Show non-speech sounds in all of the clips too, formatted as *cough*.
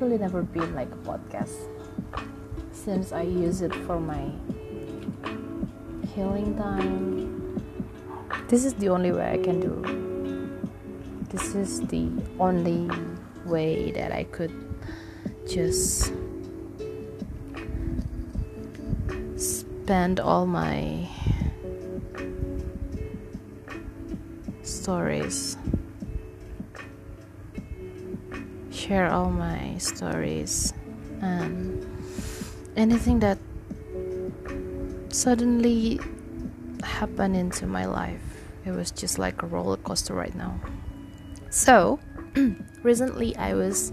actually never been like a podcast since I use it for my healing time. This is the only way I can do. This is the only way that I could just spend all my stories share all my stories and anything that suddenly happened into my life it was just like a roller coaster right now so *clears throat* recently i was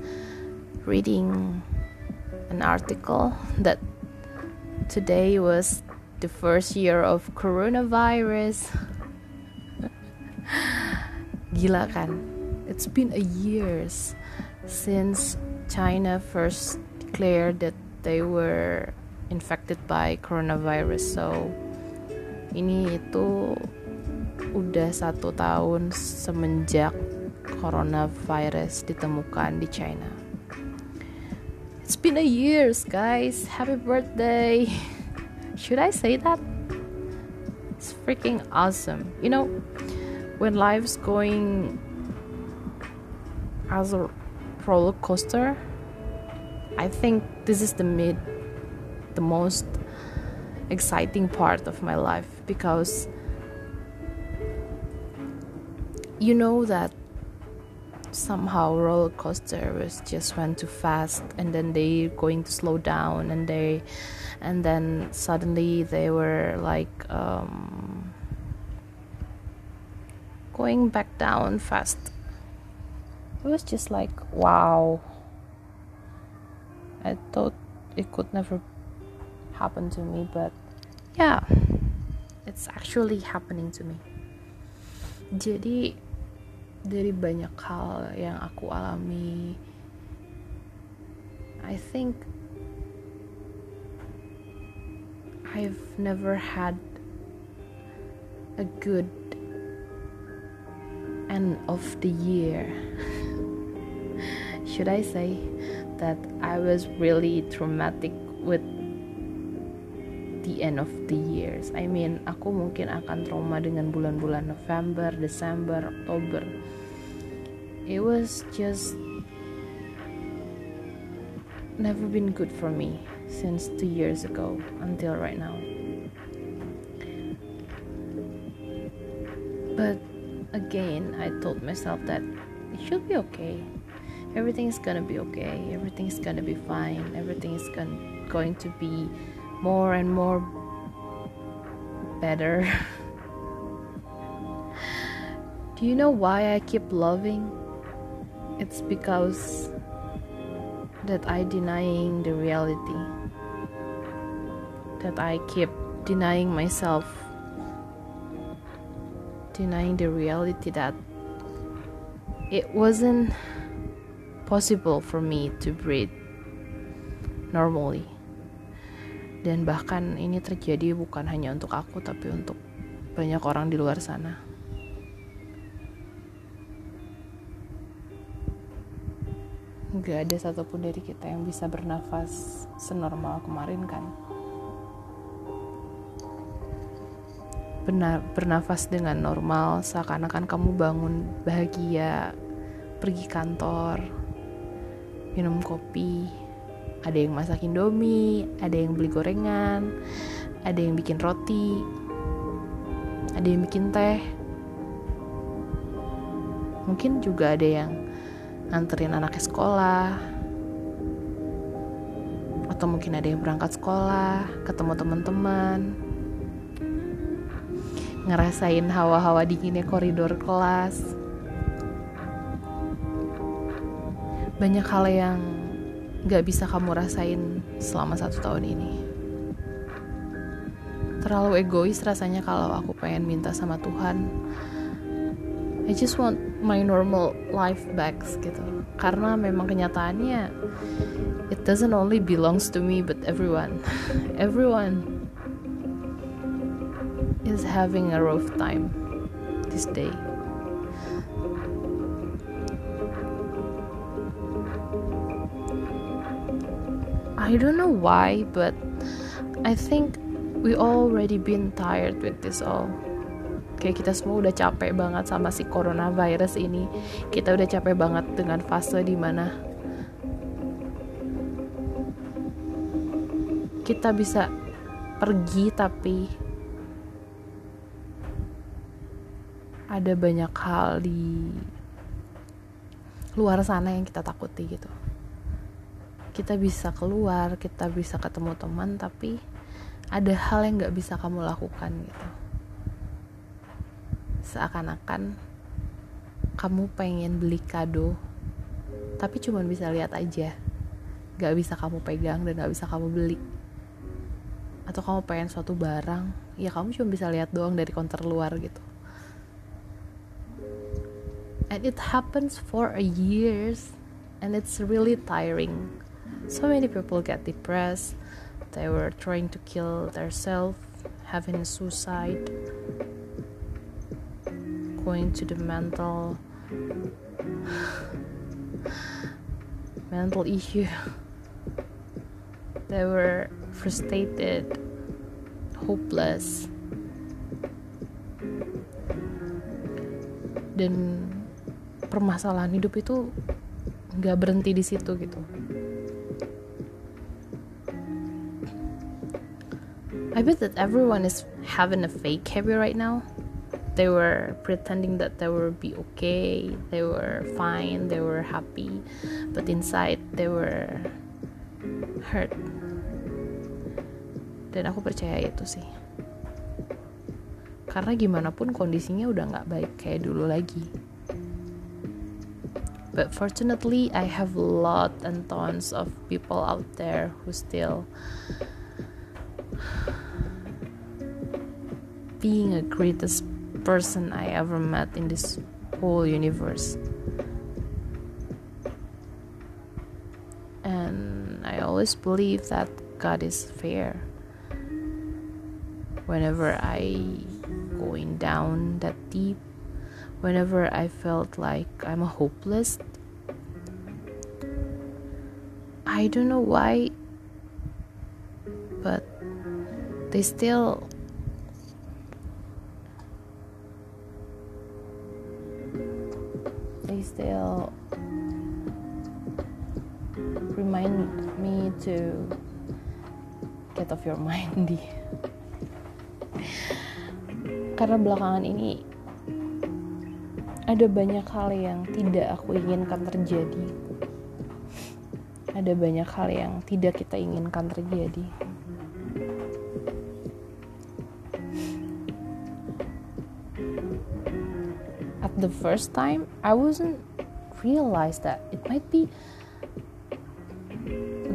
reading an article that today was the first year of coronavirus. *laughs* Gila kan? It's been a years since China first declared that they were infected by coronavirus. So ini itu udah satu tahun semenjak coronavirus ditemukan di China. It's been a years, guys. Happy birthday. *laughs* Should I say that? It's freaking awesome. You know, when life's going as roller coaster, I think this is the mid the most exciting part of my life because you know that somehow roller coaster was just went too fast and then they going to slow down and they and then suddenly they were like um, going back down fast it was just like wow. I thought it could never happen to me but yeah it's actually happening to me. Jadi dari banyak hal yang aku alami I think I've never had a good end of the year *laughs* should I say that I was really traumatic with the end of the years. I mean, aku mungkin akan trauma dengan bulan-bulan November, Desember, Oktober. It was just never been good for me since two years ago until right now. But again, I told myself that it should be okay. Everything's gonna be okay. Everything's gonna be fine. Everything is going going to be more and more better. *laughs* Do you know why I keep loving? It's because that I denying the reality. That I keep denying myself. Denying the reality that it wasn't possible for me to breathe normally. Dan bahkan ini terjadi bukan hanya untuk aku tapi untuk banyak orang di luar sana. Gak ada satupun dari kita yang bisa bernafas senormal kemarin kan? Benar, bernafas dengan normal seakan-akan kamu bangun bahagia pergi kantor minum kopi. Ada yang masak indomie ada yang beli gorengan ada yang bikin roti ada yang bikin teh. Mungkin juga ada yang nganterin anaknya sekolah atau mungkin ada yang berangkat sekolah ketemu teman-teman. Ngerasain hawa-hawa dinginnya koridor kelas banyak hal yang gak bisa kamu rasain selama satu tahun ini. Terlalu egois rasanya kalau aku pengen minta sama Tuhan. I just want my normal life back gitu. Karena memang kenyataannya it doesn't only belongs to me but everyone. *laughs* everyone is having a rough time this day. I don't know why, but I think we already been tired with this all. Kayak kita semua udah capek banget sama si coronavirus ini. Kita udah capek banget dengan fase di mana kita bisa pergi tapi ada banyak hal di luar sana yang kita takuti gitu kita bisa keluar kita bisa ketemu teman tapi ada hal yang nggak bisa kamu lakukan gitu. Seakan-akan kamu pengen beli kado tapi cuma bisa lihat aja. Nggak bisa kamu pegang dan nggak bisa kamu beli. Atau kamu pengen suatu barang ya kamu cuma bisa lihat doang dari konter luar gitu. And it happens for a years and it's really tiring so many people get depressed. They were trying to kill themselves having a suicide going to the mental *sighs* mental issue. They were frustrated hopeless. Dan permasalahan hidup itu nggak berhenti di situ gitu I bet that everyone is having a fake happy right now. They were pretending that they will be okay, they were fine, they were happy, but inside they were hurt. Dan aku percaya itu sih. Karena gimana pun kondisinya udah nggak baik kayak dulu lagi. But fortunately, I have a lot and tons of people out there who still being the greatest person I ever met in this whole universe. And I always believe that God is fair. Whenever I going down that deep, whenever I felt like I'm a hopeless, I don't know why, but they still still remind me to get off your mind *laughs* di karena belakangan ini ada banyak hal yang tidak aku inginkan terjadi. Ada banyak hal yang tidak kita inginkan terjadi the first time I wasn't realize that it might be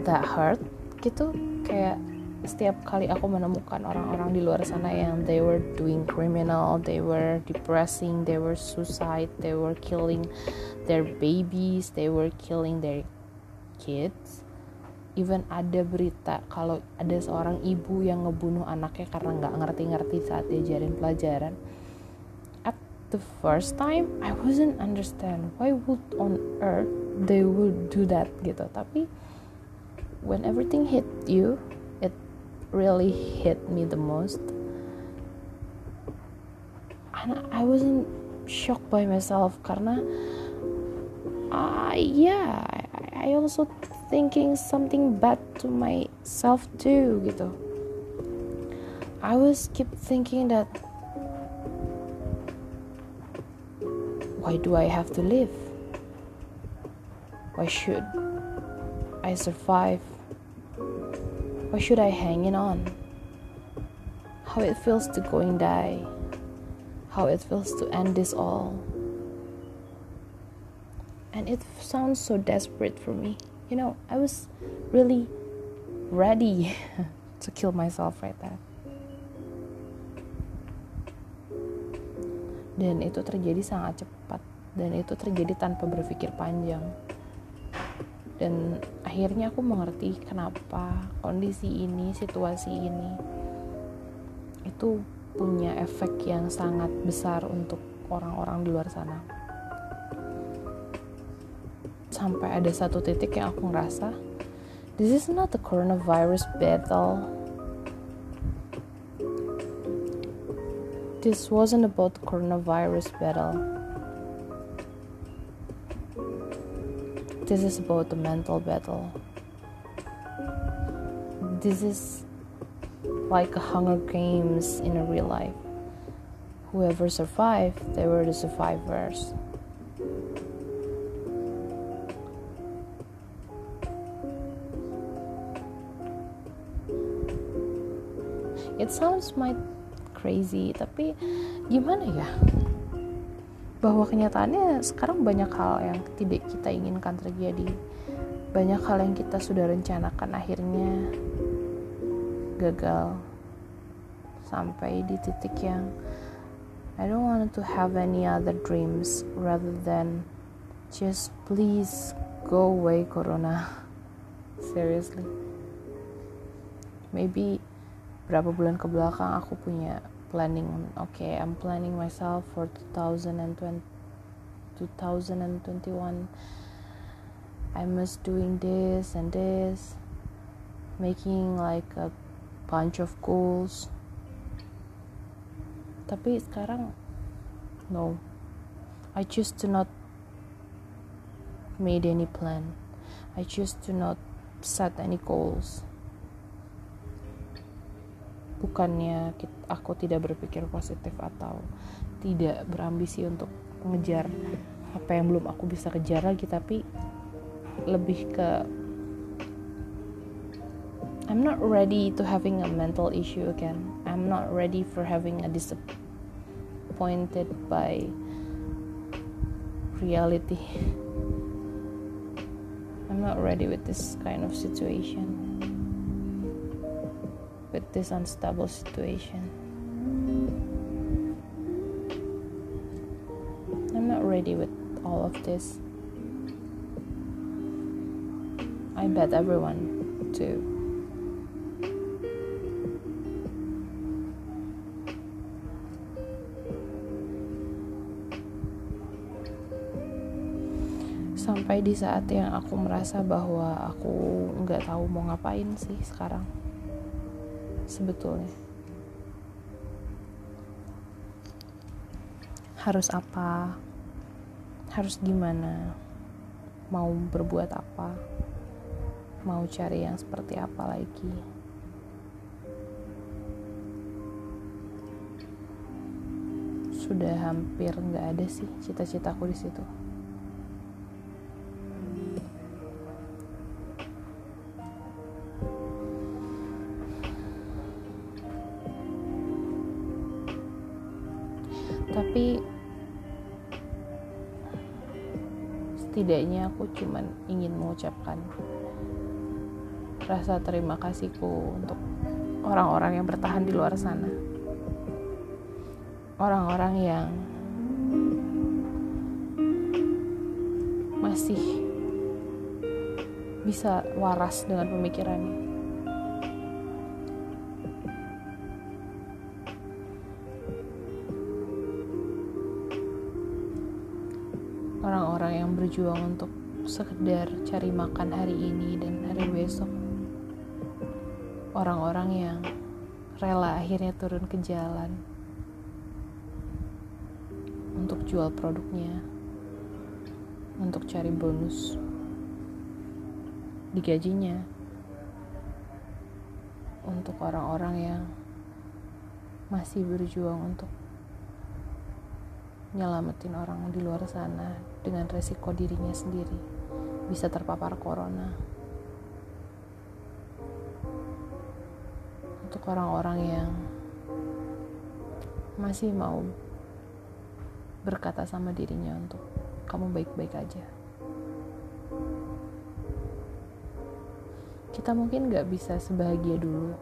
that hurt gitu kayak setiap kali aku menemukan orang-orang di luar sana yang they were doing criminal, they were depressing, they were suicide, they were killing their babies, they were killing their kids. Even ada berita kalau ada seorang ibu yang ngebunuh anaknya karena nggak ngerti-ngerti saat diajarin pelajaran the first time I wasn't understand why would on earth they would do that gitu. Tapi when everything hit you it really hit me the most. And I wasn't shocked by myself karena uh, yeah I, also thinking something bad to myself too gitu. I was keep thinking that Why do I have to live? Why should I survive? Why should I hang in on? How it feels to go and die. How it feels to end this all. And it sounds so desperate for me. You know, I was really ready *laughs* to kill myself right there. Dan itu terjadi sangat cepat. Dan itu terjadi tanpa berpikir panjang. Dan akhirnya aku mengerti kenapa kondisi ini situasi ini itu punya efek yang sangat besar untuk orang-orang di luar sana. Sampai ada satu titik yang aku ngerasa this is not the coronavirus battle this wasn't about coronavirus battle this is about the mental battle this is like a Hunger Games in a real life. Whoever survived, they were the survivors. It sounds might crazy, tapi gimana ya? Bahwa kenyataannya sekarang banyak hal yang tidak kita inginkan terjadi. Banyak hal yang kita sudah rencanakan akhirnya gagal sampai di titik yang I don't want to have any other dreams rather than just please go away corona *laughs* seriously maybe berapa bulan ke belakang aku punya planning okay I'm planning myself for 2020 2021 I must doing this and this making like a bunch of goals. Tapi sekarang no. I choose to not made any plan. I choose to not set any goals bukannya aku tidak berpikir positif atau tidak berambisi untuk mengejar apa yang belum aku bisa kejar lagi tapi lebih ke I'm not ready to having a mental issue again. I'm not ready for having a disappointed by reality. I'm not ready with this kind of situation. This unstable situation. I'm not ready with all of this. I bet everyone too. sampai di saat yang aku merasa bahwa aku nggak tahu mau ngapain sih sekarang sebetulnya. Harus apa? Harus gimana? Mau berbuat apa? Mau cari yang seperti apa lagi? Sudah hampir nggak ada sih cita-citaku di situ tapi setidaknya aku cuman ingin mengucapkan rasa terima kasihku untuk orang-orang yang bertahan di luar sana. Orang-orang yang masih bisa waras dengan pemikirannya berjuang untuk sekedar cari makan hari ini dan hari besok. Orang-orang yang rela akhirnya turun ke jalan untuk jual produknya untuk cari bonus digajinya untuk orang-orang yang masih berjuang untuk nyelamatin orang di luar sana dengan resiko dirinya sendiri bisa terpapar corona. Untuk orang-orang yang masih mau berkata sama dirinya untuk kamu baik-baik aja. Kita mungkin gak bisa sebahagia dulu.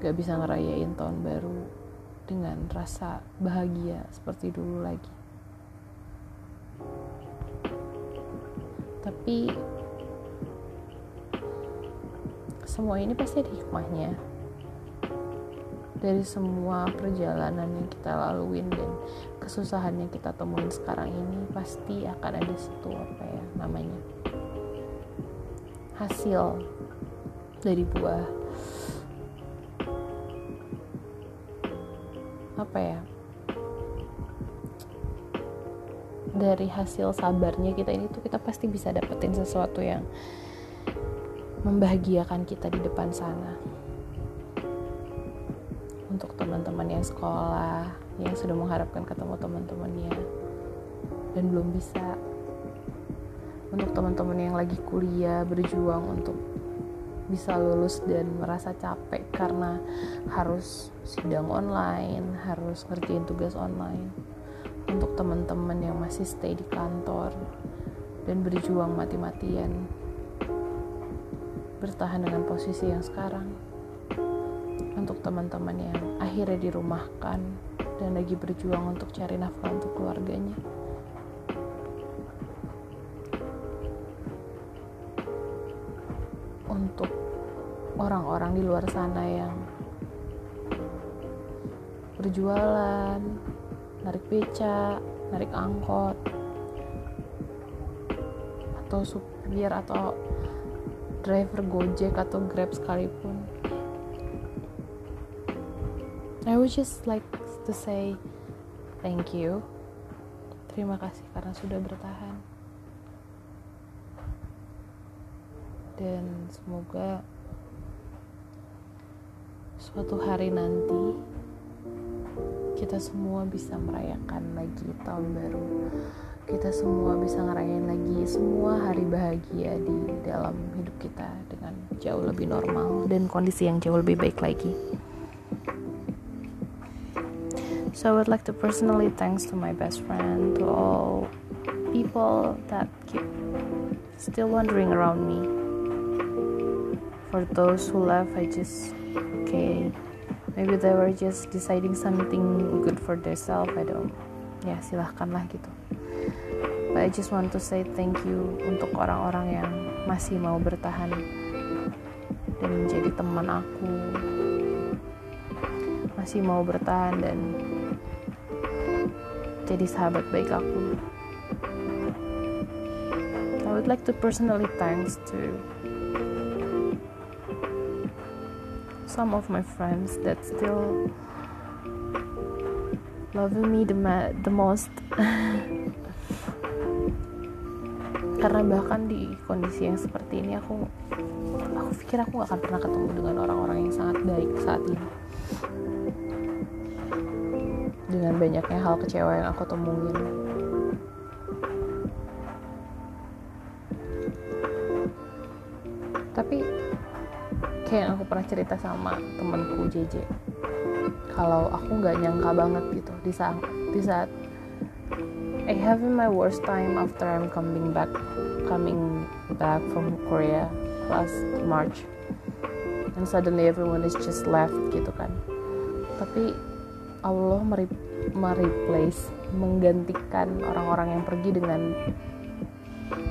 Gak bisa ngerayain tahun baru dengan rasa bahagia seperti dulu lagi. Tapi semua ini pasti ada hikmahnya. dari semua perjalanan yang kita laluin dan kesusahan yang kita temuin sekarang ini pasti akan ada satu apa ya namanya hasil dari buah apa ya dari hasil sabarnya kita ini tuh kita pasti bisa dapetin sesuatu yang membahagiakan kita di depan sana. Untuk teman-teman yang sekolah yang sudah mengharapkan ketemu teman-temannya dan belum bisa. Untuk teman-teman yang lagi kuliah berjuang untuk bisa lulus dan merasa capek karena harus sidang online, harus ngerjain tugas online untuk teman-teman yang masih stay di kantor dan berjuang mati-matian bertahan dengan posisi yang sekarang. Untuk teman-teman yang akhirnya dirumahkan dan lagi berjuang untuk cari nafkah untuk keluarganya untuk orang-orang di luar sana yang berjualan narik beca narik angkot atau supir atau driver gojek atau grab sekalipun. I would just like to say thank you. Terima kasih karena sudah bertahan dan semoga suatu hari nanti kita semua bisa merayakan lagi tahun baru. Kita semua bisa ngerayain lagi semua hari bahagia di dalam hidup kita dengan jauh lebih normal dan kondisi yang jauh lebih baik lagi. So I would like to personally thanks to my best friend to all people that keep still wandering around me for those who left I just okay maybe they were just deciding something good for themselves I don't ya silahkanlah gitu. But I just want to say thank you untuk orang-orang yang masih mau bertahan dan menjadi teman aku. Masih mau bertahan dan jadi sahabat baik aku. I would like to personally thanks to some of my friends that still loving me the, the most. *laughs* Karena bahkan di kondisi yang seperti ini aku aku pikir aku gak akan pernah ketemu dengan orang-orang yang sangat baik saat ini. Dengan banyaknya hal kecewa yang aku temuin. Tapi kayak yang aku pernah cerita sama temanku JJ kalau aku nggak nyangka banget gitu di saat di saat I having my worst time after I'm coming back coming back from Korea last March. And suddenly everyone is just left gitu kan. Tapi Allah mereplace menggantikan orang-orang yang pergi dengan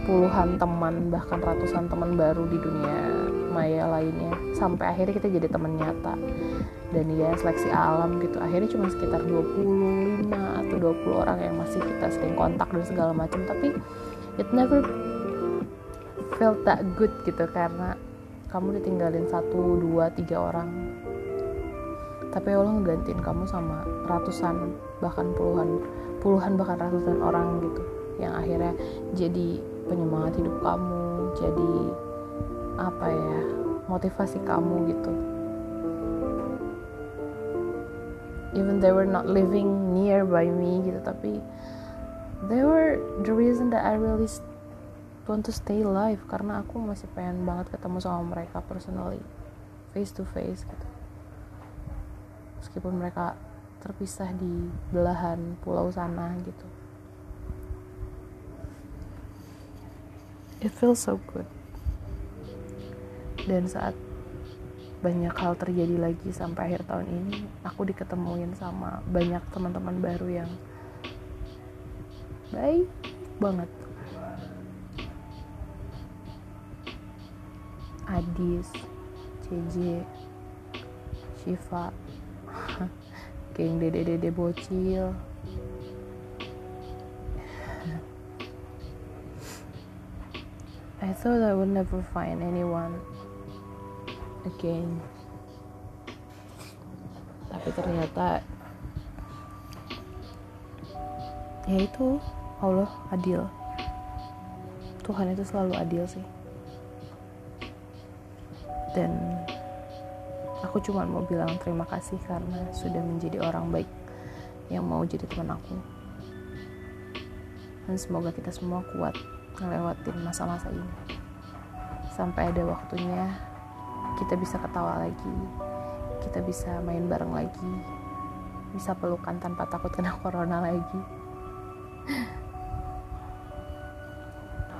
puluhan teman bahkan ratusan teman baru di dunia maya lainnya. Sampai akhirnya kita jadi teman nyata. Dan ya seleksi alam gitu. Akhirnya cuma sekitar 25 atau 20 orang yang masih kita sering kontak dan segala macam. Tapi it never felt that good gitu. Karena kamu ditinggalin satu dua tiga orang. Tapi Allah ngegantiin kamu sama ratusan bahkan puluhan puluhan bahkan ratusan orang gitu. Yang akhirnya jadi penyemangat hidup kamu jadi apa ya motivasi kamu gitu. Even they were not living nearby me gitu tapi they were the reason that I really want to stay alive karena aku masih pengen banget ketemu sama mereka personally face to face gitu. Meskipun mereka terpisah di belahan pulau sana gitu. It feels so good dan saat banyak hal terjadi lagi sampai akhir tahun ini aku diketemuin sama banyak teman-teman baru yang baik banget. Adis, CJ, Shiva, *laughs* geng dede-dede bocil. *laughs* I thought I would never find anyone again. Tapi ternyata ya itu Allah adil. Tuhan itu selalu adil sih. Dan aku cuma mau bilang terima kasih karena sudah menjadi orang baik yang mau jadi teman aku. Dan semoga kita semua kuat ngelewatin masa-masa ini. Sampai ada waktunya kita bisa ketawa lagi kita bisa main bareng lagi bisa pelukan tanpa takut kena *laughs* corona lagi.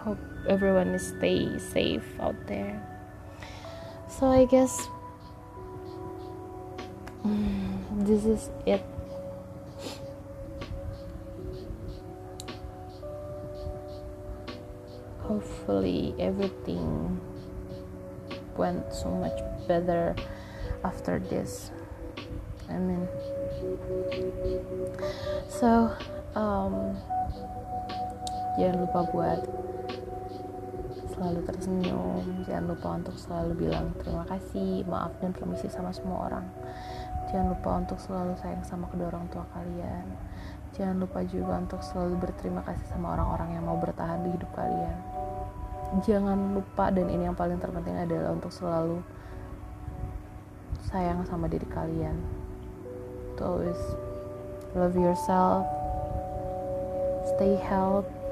Hope everyone is stay safe out there. So I guess *sighs* this is it. Hopefully everything went so much better after this. I mean so um, jangan lupa buat selalu tersenyum jangan lupa untuk selalu bilang terima kasih maaf dan permisi sama semua orang. Jangan lupa untuk selalu sayang sama kedua orang tua kalian. Jangan lupa juga untuk selalu berterima kasih sama orang-orang yang mau bertahan di hidup kalian jangan lupa dan ini yang paling terpenting adalah untuk selalu sayang sama diri kalian to always love yourself stay healthy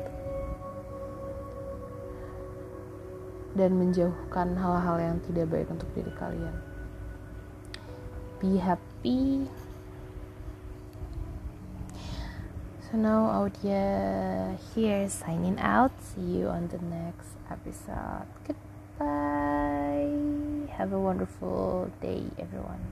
dan menjauhkan hal-hal yang tidak baik untuk diri kalian. Be happy. So now Audia here signing out. See you on the next episode. Goodbye. Have a wonderful day, everyone.